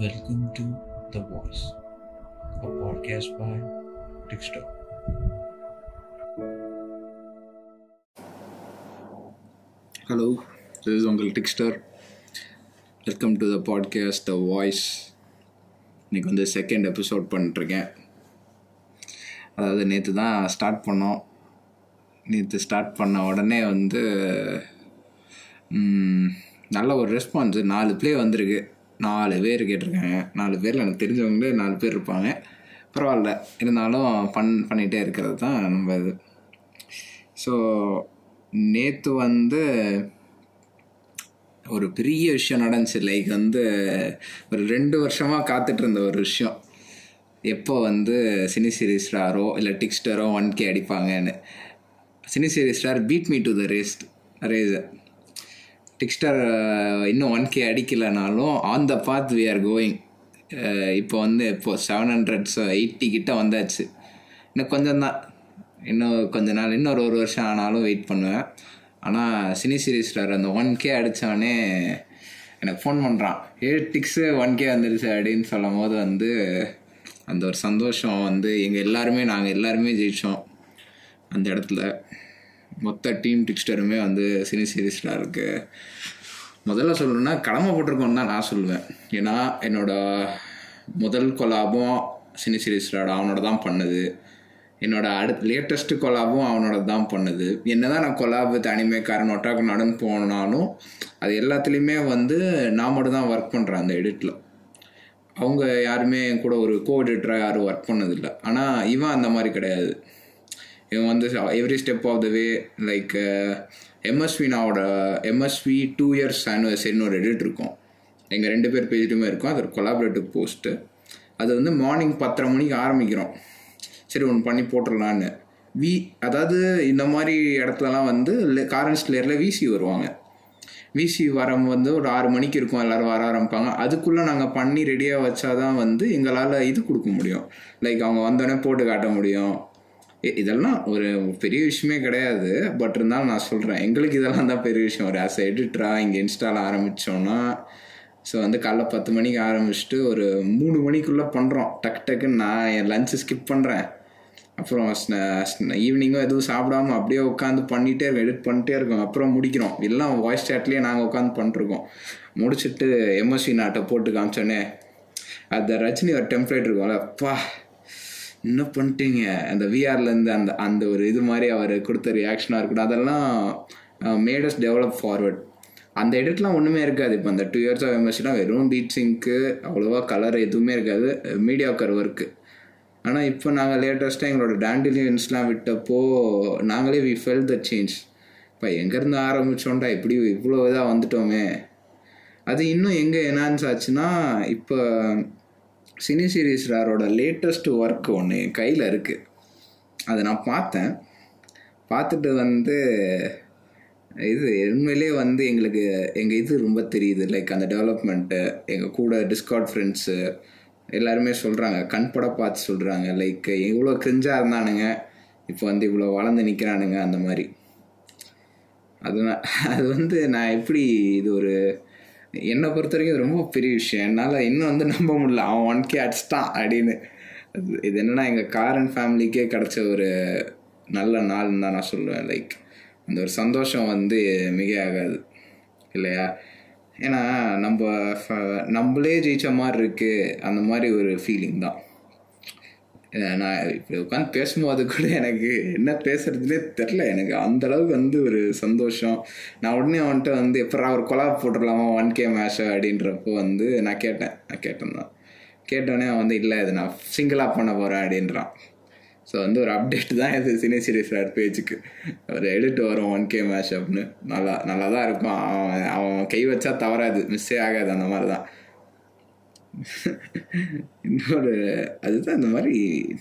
Welcome to The Voice, a podcast by Trickster. Hello this is உங்கள் Trickster welcome to the podcast the voice இன்றைக்கி வந்து second episode பண்ணிட்டுருக்கேன். அதாவது நேற்று தான் ஸ்டார்ட் பண்ணோம். நேற்று ஸ்டார்ட் பண்ண உடனே வந்து நல்ல ஒரு ரெஸ்பான்ஸு நாலு ப்ளே வந்திருக்கு. நாலு பேர் கேட்டிருக்காங்க. நாலு பேரில் எனக்கு தெரிஞ்சவங்களே நாலு பேர் இருப்பாங்க. பரவாயில்ல. இருந்தாலும் ஃபன் பண்ணிகிட்டே இருக்கிறது தான் நம்ம இது ஸோ நேற்று வந்து ஒரு பெரிய விஷயம் நடந்துச்சு. லைக் வந்து ஒரு ரெண்டு வருஷமாக காத்துட்டு இருந்த ஒரு விஷயம். எப்போ வந்து சினி சீரிஸ் ஸ்டாரோ இல்லை டிக்ஸ்டரோ one K அடிப்பாங்கன்னு. Cine series star beat me to the race racer Trickster uh, இன்னும் one K அடிக்கலைனாலும் on the path we are going இப்போ வந்து இப்போது செவன் ஹண்ட்ரட் எயிட்டி கிட்ட வந்தாச்சு. இன்னும் கொஞ்சம் தான். இன்னும் கொஞ்ச நாள் இன்னொரு ஒரு வருஷம் ஆனாலும் வெயிட் பண்ணுவேன். ஆனால் சினி சீரீஸில் அந்த ஒன் கே அடித்தவொடனே எனக்கு ஃபோன் பண்ணுறான் ஏ டிக்ஸு ஒன் கே வந்துடுச்சு அப்படின்னு சொல்லும் போது வந்து அந்த ஒரு சந்தோஷம் வந்து எங்கள் எல்லாருமே நாங்கள் எல்லாருமே ஜெயித்தோம் அந்த இடத்துல. மொத்த டீம் டிக்ஸ்டருமே வந்து சினி சீரிஸில் இருக்கு. முதல்ல சொல்லணும்னா கடமைப்பட்டிருக்கோன்னு தான் நான் சொல்லுவேன். ஏன்னா என்னோட முதல் கொலாபம் சினி சீரிஸோட அவனோட தான் பண்ணுது. என்னோட அடுத்த லேட்டஸ்ட் கொலாபும் அவனோட தான் பண்ணுது. என்னதான் நான் கொலாப் வித் அனிமேக்காரன் ஒட்டாக்கு நடந்து போனாலும் அது எல்லாத்துலேயுமே வந்து நான் மட்டும் தான் ஒர்க் பண்ணுறேன் அந்த எடிட்டில் அவங்க யாருமே என் கூட ஒரு கோ எடிட்டராக யாரும் ஒர்க் பண்ணதில்லை. ஆனால் இவன் அந்த மாதிரி கிடையாது. இவன் வந்து every step of the way like எம்எஸ்வினாவோட MSV two years ஆனிவர்சரின்னு ஒரு எடிட் இருக்கும். எங்கள் ரெண்டு பேர் பேஜ்லையுமே இருக்கும். அது ஒரு கொலாபரேட்டிவ் போஸ்ட்டு அது வந்து மார்னிங் பத்தரை மணிக்கு ஆரம்பிக்கிறோம். சரி ஒன்று பண்ணி போட்டுடலான்னு. வி அதாவது இந்த மாதிரி இடத்துலலாம் வந்து காரன்ஸ் லேயரில் விசி வருவாங்க. விசி வரம் வந்து ஒரு ஆறு மணிக்கு இருக்கும். எல்லாரும் வர ஆரம்பிப்பாங்க. அதுக்குள்ளே நாங்கள் பண்ணி ரெடியாக வச்சாதான் வந்து எங்களால் இது கொடுக்க முடியும். லைக் அவங்க வந்தோடனே போட்டு காட்ட முடியும். இதெல்லாம் ஒரு பெரிய விஷயமே கிடையாது. பட் இருந்தாலும் நான் சொல்கிறேன் எங்களுக்கு இதெல்லாம் தான் பெரிய விஷயம். ஒரு ஆஸ் எடிட்டராக இங்கே இன்ஸ்டால் ஆரம்பித்தோன்னா ஸோ வந்து காலைல பத்து மணிக்கு ஆரம்பிச்சுட்டு ஒரு மூணு மணிக்குள்ளே பண்ணுறோம் டக்கு டக்குன்னு நான் என் லஞ்சு ஸ்கிப் பண்ணுறேன் அப்புறம் ஈவினிங்கும் எதுவும் சாப்பிடாம அப்படியே உட்காந்து பண்ணிகிட்டே இருக்கோம் எடிட் பண்ணிட்டே இருக்கோம். அப்புறம் முடிக்கிறோம். எல்லாம் வாய்ஸ் சேட்லேயே நாங்கள் உட்காந்து பண்ணிருக்கோம். முடிச்சுட்டு எம்எஸ்சி நாட்டை போட்டு காமிச்சோன்னே அந்த ரஜினி ஒரு டெம்ப்ளேட் இருக்கும்ல. அப்பா என்ன பண்ணிட்டீங்க? அந்த விஆர்லேருந்து அந்த அந்த ஒரு இது மாதிரி அவர் கொடுத்த ரியாக்ஷனாக இருக்கட்டும் அதெல்லாம் மேடஸ் டெவலப் ஃபார்வர்ட் அந்த எடிட்லாம் ஒன்றுமே இருக்காது. இப்போ அந்த டூ இயர்ஸ் ஆஃப் எம்எஸ்சினா வெறும் பீட் சிங்க்கு அவ்வளோவா கலர் எதுவுமே இருக்காது. மீடியாக்கர் ஒர்க்கு ஆனால் இப்போ நாங்கள் லேட்டஸ்ட்டாக எங்களோட டேண்டிலியன்ஸ்லாம் விட்டப்போ நாங்களே வி ஃபெல் த சேஞ்ச் இப்போ எங்கேருந்து ஆரம்பித்தோண்டா இப்படி இவ்வளோ இதாக வந்துட்டோமே. அது இன்னும் எங்கே என்ஹான்ஸ் ஆச்சுன்னா இப்போ சினி சீரிஸ் ராரோட லேட்டஸ்ட் ஒர்க் ஒன்று என் கையில் இருக்குது அதை நான் பார்த்தேன். பார்த்துட்டு வந்து இது உண்மையிலே வந்து எங்களுக்கு எங்கள் இது ரொம்ப தெரியுது. லைக் அந்த டெவலப்மெண்ட்டு எங்கள் கூட டிஸ்கார்ட் ஃப்ரெண்ட்ஸு எல்லாருமே சொல்கிறாங்க கண்பட பார்த்து சொல்கிறாங்க லைக் இவ்வளோ கிரிஞ்சாக இருந்தானுங்க. இப்போ வந்து இவ்வளோ வளர்ந்து நிற்கிறானுங்க அந்த மாதிரி. அதுதான் அது வந்து நான் எப்படி இது ஒரு என்னை பொறுத்த வரைக்கும் ரொம்ப பெரிய விஷயம். என்னால் இன்னும் வந்து நம்ப முடியல. அவன் ஒன் கே அடிச்சிட்டான் அப்படின்னு. அது- இது என்னன்னா எங்கள் காரன் ஃபேமிலிக்கே கிடச்ச ஒரு நல்ல நாள்னு தான் நான் சொல்லுவேன். லைக் அந்த ஒரு சந்தோஷம் வந்து மிக ஆகாது இல்லையா? ஏன்னா நம்ம ஃப- நம்மளே ஜெயிச்ச மாதிரி இருக்குது அந்த மாதிரி ஒரு ஃபீலிங் தான். நான் இப்படி உட்காந்து பேசும்போது கூட எனக்கு என்ன பேசுறதுனே தெரில எனக்கு அந்த அளவுக்கு வந்து ஒரு சந்தோஷம். நான் உடனே வந்துட்டு வந்து எப்படா ஒரு கொலா போட்டுடலாமா ஒன் கே மேட்ச் அப்படின்றப்போ வந்து நான் கேட்டேன். நான் கேட்டேன் தான். கேட்டோடனே அவன் வந்து இல்லை இது நான் சிங்கிளாக பண்ண போகிறேன் அப்படின்றான். ஸோ வந்து ஒரு அப்டேட் தான் இது சினி சீரிஸ் பேஜுக்கு ஒரு எடிட் வரும் ஒன் கே மேஷ் அப்படின்னு. நல்லா நல்லா தான் இருக்கும். அவன் அவன் கை வச்சா தவறாது. மிஸ்ஸே ஆகாது அந்த மாதிரி தான் இன்னொரு அதுதான் இந்த மாதிரி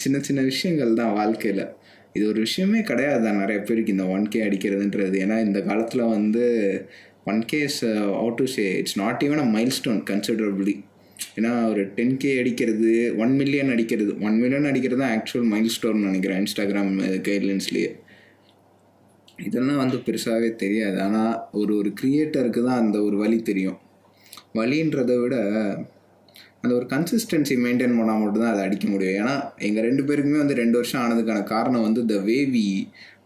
சின்ன சின்ன விஷயங்கள் தான் வாழ்க்கையில். இது ஒரு விஷயமே கிடையாது தான் நிறைய பேருக்கு இந்த ஒன் கே அடிக்கிறதுன்றது. ஏன்னா இந்த காலத்தில் வந்து one K's out to say it's not even a milestone considerably ஏன்னா ஒரு டென் கே அடிக்கிறது ஒன் மில்லியன் அடிக்கிறது ஒன் மில்லியன் அடிக்கிறது தான் ஆக்சுவல் மைல் ஸ்டோன் நினைக்கிறேன் இன்ஸ்டாகிராம் கைட்லைன்ஸ்லேயே uh, இதெல்லாம் வந்து பெருசாகவே தெரியாது. ஆனால் ஒரு ஒரு க்ரியேட்டருக்கு தான் அந்த ஒரு வழி தெரியும். வழின்றதை விட அந்த ஒரு கன்சிஸ்டன்சி மெயின்டைன் பண்ணால் மட்டும்தான் அதை அடிக்க முடியும். ஏன்னா எங்கள் ரெண்டு பேருக்குமே வந்து ரெண்டு வருஷம் ஆனதுக்கான காரணம் வந்து the way we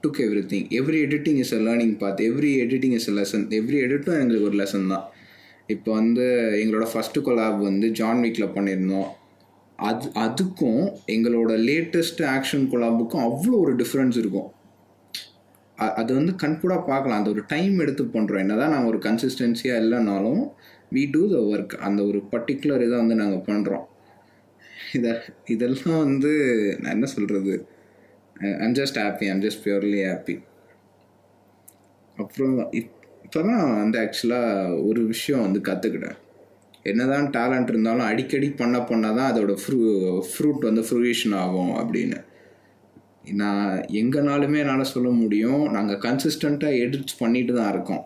took everything every editing is a learning பார்த்து every editing is a lesson every எடிட்டும் எங்களுக்கு ஒரு லெசன் தான். இப்போ வந்து எங்களோட ஃபஸ்ட்டு கொலாப் வந்து ஜான் வீக்கில் பண்ணியிருந்தோம். அது அதுக்கும் எங்களோட லேட்டஸ்ட் ஆக்ஷன் கொலாபுக்கும் அவ்வளோ ஒரு டிஃப்ரென்ஸ் இருக்கும். அது வந்து கண்கூடாக பார்க்கலாம். அந்த ஒரு டைம் எடுத்து பண்ணுறோம் என்ன தான் நாங்கள் ஒரு கன்சிஸ்டன்சியாக இல்லைனாலும் வி டூ த ஒர்க் அந்த ஒரு பர்டிகுலர் இதை வந்து நாங்கள் பண்ணுறோம் இதை இதெல்லாம் வந்து நான் என்ன சொல்கிறது I'm just happy I'm just purely happy அப்புறம் இப்போ தான் வந்து ஆக்சுவலாக ஒரு விஷயம் வந்து கற்றுக்கிட்டேன் என்னதான் டேலண்ட் இருந்தாலும் அடிக்கடி பண்ண பண்ண தான் அதோட ஃப்ரூ ஃப்ரூட் வந்து ஃப்ரூவேஷன் ஆகும் அப்படின்னு. நான் எங்கனாலுமே என்னால் சொல்ல முடியும். நாங்கள் கன்சிஸ்டண்ட்டாக எடிட்ஸ் பண்ணிட்டு தான் இருக்கோம்.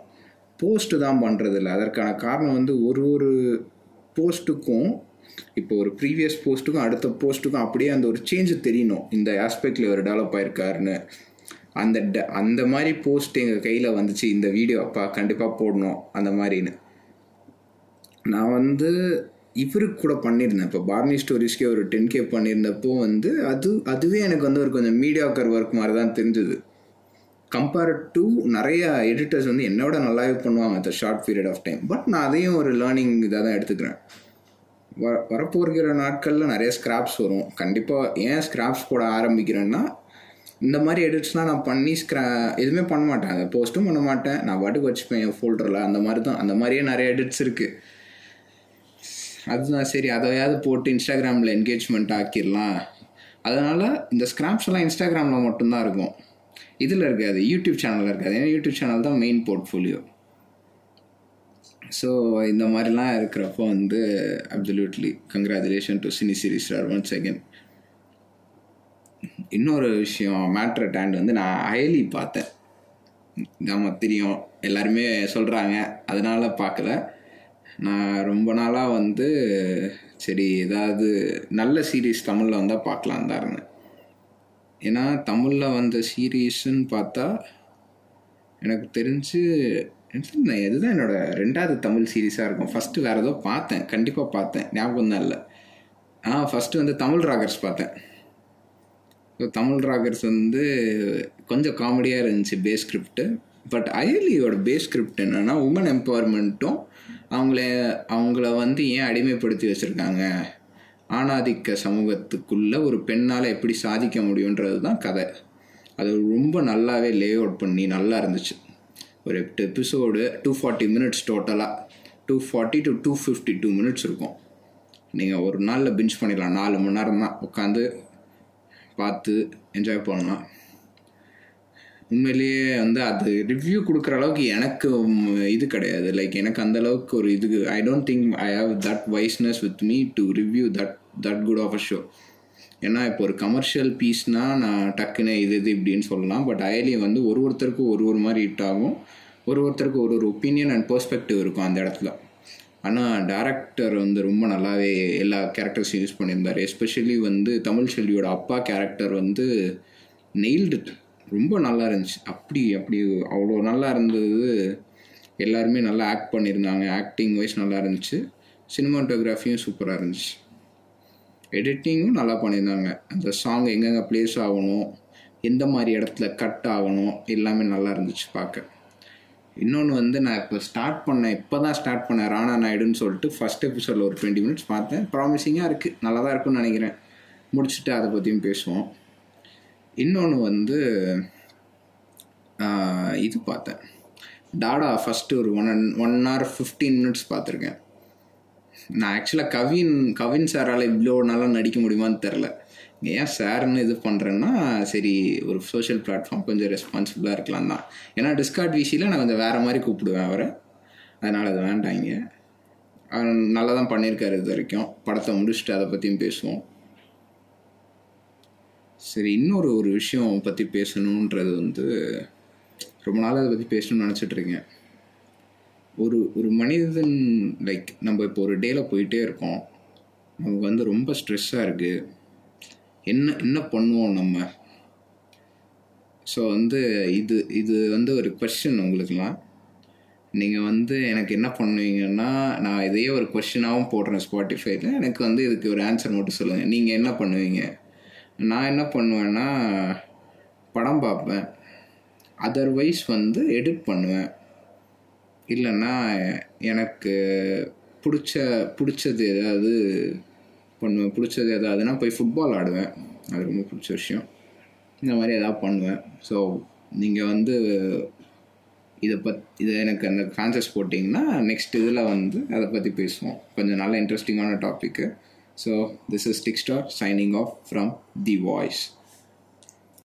போஸ்ட்டு தான் பண்ணுறது இல்லை அதற்கான காரணம் வந்து ஒரு ஒரு போஸ்ட்டுக்கும் இப்போ ஒரு ப்ரீவியஸ் போஸ்ட்டுக்கும் அடுத்த போஸ்ட்டுக்கும் அப்படியே அந்த ஒரு சேஞ்ச் தெரியணும். இந்த ஆஸ்பெக்டில் இவர் டெவலப் ஆயிருக்காருன்னு. அந்த ட- அந்த மாதிரி போஸ்ட் எங்கள் கையில் வந்துச்சு இந்த வீடியோ அப்பா கண்டிப்பாக போடணும் அந்த மாதிரின்னு. நான் வந்து இவருக்கு கூட பண்ணியிருந்தேன். இப்போ பார்னி ஸ்டோரிஸ்க்கே ஒரு டென் கே பண்ணியிருந்தப்போ வந்து அது அதுவே எனக்கு வந்து ஒரு கொஞ்சம் மீடியாக்கர் ஒர்க் மாதிரி தான் தெரிஞ்சுது. கம்பேர்ட் டு நிறைய எடிட்டர்ஸ் வந்து என்னோட நல்லாவே பண்ணுவாங்க அந்த short period of time but நான் அதையும் ஒரு லேர்னிங் இதாக தான் எடுத்துக்கிறேன். வர வரப்போகிற நாட்களில் நிறைய ஸ்கிராப்ஸ் வரும். கண்டிப்பாக ஏன் ஸ்கிராப்ஸ் போட ஆரம்பிக்கிறேன்னா இந்த மாதிரி எடிட்ஸ்லாம் நான் பண்ணி ஸ்க்ரா எதுவுமே பண்ண மாட்டேன். அதை போஸ்ட்டும் பண்ண மாட்டேன். நான் பாட்டுக்கு வச்சுப்பேன் என் ஃபோல்டரில் அந்த மாதிரி தான். அந்த மாதிரியே நிறைய எடிட்ஸ் இருக்குது அதுதான் சரி. அதையாவது போட்டு இன்ஸ்டாகிராமில் என்கேஜ்மெண்ட் ஆக்கிடலாம். அதனால் இந்த ஸ்கிராப்ஸ் எல்லாம் இன்ஸ்டாகிராமில் மட்டும்தான் இருக்கும். இதில் இருக்காது. யூடியூப் சேனலில் இருக்காது. ஏன்னா யூடியூப் சேனல் தான் மெயின் போர்ட்ஃபோலியோ ஸோ இந்த மாதிரிலாம் இருக்கிறப்போ வந்து absolutely congratulation to cine series one second இன்னொரு விஷயம் மேட்ரு டேண்ட் வந்து நான் அயலி பார்த்தேன். நம்ம தெரியும். எல்லாருமே சொல்கிறாங்க அதனால் பார்க்கல. நான் ரொம்ப நாளாக வந்து சரி ஏதாவது நல்ல சீரீஸ் தமிழில் வந்தால் பார்க்கலாம் தான் இருந்தேன். ஏன்னா தமிழில் வந்த சீரீஸ்ன்னு பார்த்தா எனக்கு தெரிஞ்சு நான் இதுதான் என்னோட ரெண்டாவது தமிழ் சீரீஸாக இருக்கும். ஃபஸ்ட்டு வேறு ஏதோ பார்த்தேன். கண்டிப்பாக பார்த்தேன். ஞாபகம் தான் இல்லை. ஆ ஃபஸ்ட்டு வந்து தமிழ் ராகர்ஸ் பார்த்தேன். ஸோ தமிழ் ராகர்ஸ் வந்து கொஞ்சம் காமெடியாக இருந்துச்சு பேஸ் ஸ்கிரிப்ட்டு பட் அயலியோட பேஸ் ஸ்கிரிப்ட் என்னென்னா உமன் எம்பவர்மெண்ட்டும் அவங்கள அவங்கள வந்து ஏன் அடிமைப்படுத்தி வச்சுருக்காங்க? ஆணாதிக்க சமூகத்துக்குள்ளே ஒரு பெண்ணால் எப்படி சாதிக்க முடியுன்றது தான் கதை. அது ரொம்ப நல்லாவே லே அவுட் பண்ணி நல்லா இருந்துச்சு. ஒரு எட்டு எபிசோடு டூ ஃபார்ட்டி மினிட்ஸ் டோட்டலாக two forty to two fifty two minutes இருக்கும். நீங்கள் ஒரு நாளில் பிஞ்ச் பண்ணிடலாம். நாலு மணி நேரம் தான். உட்காந்து பார்த்து என்ஜாய் பண்ணலாம். உண்மையிலேயே வந்து அது ரிவ்யூ கொடுக்குற அளவுக்கு எனக்கு இது கிடையாது. லைக் எனக்கு அந்த அளவுக்கு ஒரு இது I don't think I have that wiseness with me to review that that good of a show ஏன்னா இப்போ ஒரு கமர்ஷியல் பீஸ்னால் நான் டக்குன்னு இது இது இப்படின்னு சொல்லலாம். பட் அயலி வந்து ஒரு ஒருத்தருக்கும் ஒரு ஒரு மாதிரி ஹிட் ஆகும். ஒரு ஒருத்தருக்கு ஒரு ஒரு ஒப்பீனியன் அண்ட் பெர்ஸ்பெக்டிவ் இருக்கும் அந்த இடத்துல. ஆனால் டேரக்டர் வந்து ரொம்ப நல்லாவே எல்லா கேரக்டர்ஸும் யூஸ் பண்ணியிருந்தார். எஸ்பெஷலி வந்து தமிழ் செல்வியோட அப்பா கேரக்டர் வந்து நெயில்டு ரொம்ப நல்லா இருந்துச்சு. அப்படி அப்படி அவ்வளோ நல்லா இருந்தது. எல்லாருமே நல்லா ஆக்ட் பண்ணியிருந்தாங்க. ஆக்டிங் வைஸ் நல்லா இருந்துச்சு. சினிமாட்டோகிராஃபியும் சூப்பராக இருந்துச்சு. எடிட்டிங்கும் நல்லா பண்ணியிருந்தாங்க. அந்த சாங் எங்கெங்கே ப்ளேஸ் ஆகணும் எந்த மாதிரி இடத்துல கட் ஆகணும் எல்லாமே நல்லா இருந்துச்சு பார்க்க. இன்னொன்று வந்து நான் இப்போ ஸ்டார்ட் பண்ணேன் இப்போ தான் ஸ்டார்ட் பண்ணேன் ராணா நாயுடுன்னு சொல்லிட்டு ஃபஸ்ட் எபிசோடில் ஒரு டுவெண்ட்டி மினிட்ஸ் பார்த்தேன். ப்ராமிசிங்காக இருக்குது நல்லா தான் இருக்கும்னு நினைக்கிறேன். முடிச்சுட்டு அதை பற்றியும் பேசுவோம். இன்னொன்று வந்து இது பார்த்தேன். டாடா ஃபஸ்ட்டு ஒரு one one hour fifteen minutes பார்த்துருக்கேன். நான் ஆக்சுவலாக கவின் கவின் சாரால் இவ்வளோ நல்லா நடிக்க முடியுமான்னு தெரில ஏன் சார்னு இது பண்ணுறேன்னா சரி ஒரு சோஷியல் பிளாட்ஃபார்ம் கொஞ்சம் ரெஸ்பான்சிபிளாக இருக்கலாம் தான். ஏன்னா டிஸ்கார்ட் விசியில் நான் கொஞ்சம் வேறு மாதிரி கூப்பிடுவேன் அவரை. அதனால் அது வேண்டாங்க. அவர் நல்லா தான் பண்ணியிருக்காரு இது வரைக்கும். படத்தை முடிச்சுட்டு அதை பற்றியும் பேசுவோம். சரி இன்னொரு ஒரு விஷயம் பற்றி பேசணுன்றது வந்து ரொம்ப நாள் அதை பற்றி பேசணும்னு நினச்சிட்ருக்கேன் ஒரு ஒரு மனிதன் லைக் நம்ம இப்போ ஒரு டேல போயிட்டே இருக்கோம். நமக்கு வந்து ரொம்ப ஸ்ட்ரெஸ்ஸாக இருக்குது என்ன என்ன பண்ணுவோம் நம்ம? ஸோ வந்து இது இது வந்து ஒரு கொஷின் உங்களுக்குலாம் நீங்கள் வந்து எனக்கு என்ன பண்ணுவீங்கன்னா நான் இதே ஒரு கொஷினாகவும் போடுறேன் ஸ்பாட்டிஃபைல எனக்கு வந்து இதுக்கு ஒரு ஆன்சர் மட்டும் சொல்லுங்கள் நீங்கள் என்ன பண்ணுவீங்க? நான் என்ன பண்ணுவேன்னா படம் பார்ப்பேன். அதர்வைஸ் வந்து எடிட் பண்ணுவேன். இல்லைன்னா எனக்கு பிடிச்ச பிடிச்சது ஏதாவது பண்ணுவேன். பிடிச்சது ஏதாவதுன்னா போய் ஃபுட்பால் ஆடுவேன். அது ரொம்ப பிடிச்ச விஷயம். இந்த மாதிரி ஏதாவது பண்ணுவேன். ஸோ நீங்கள் வந்து இதை பத் இதை எனக்கு அந்த கான்சஸ் போட்டிங்கன்னா நெக்ஸ்ட் இதில் வந்து அதை பற்றி பேசுவோம். கொஞ்சம் நல்ல இன்ட்ரெஸ்டிங்கான topic so this is Trickster signing off from the voice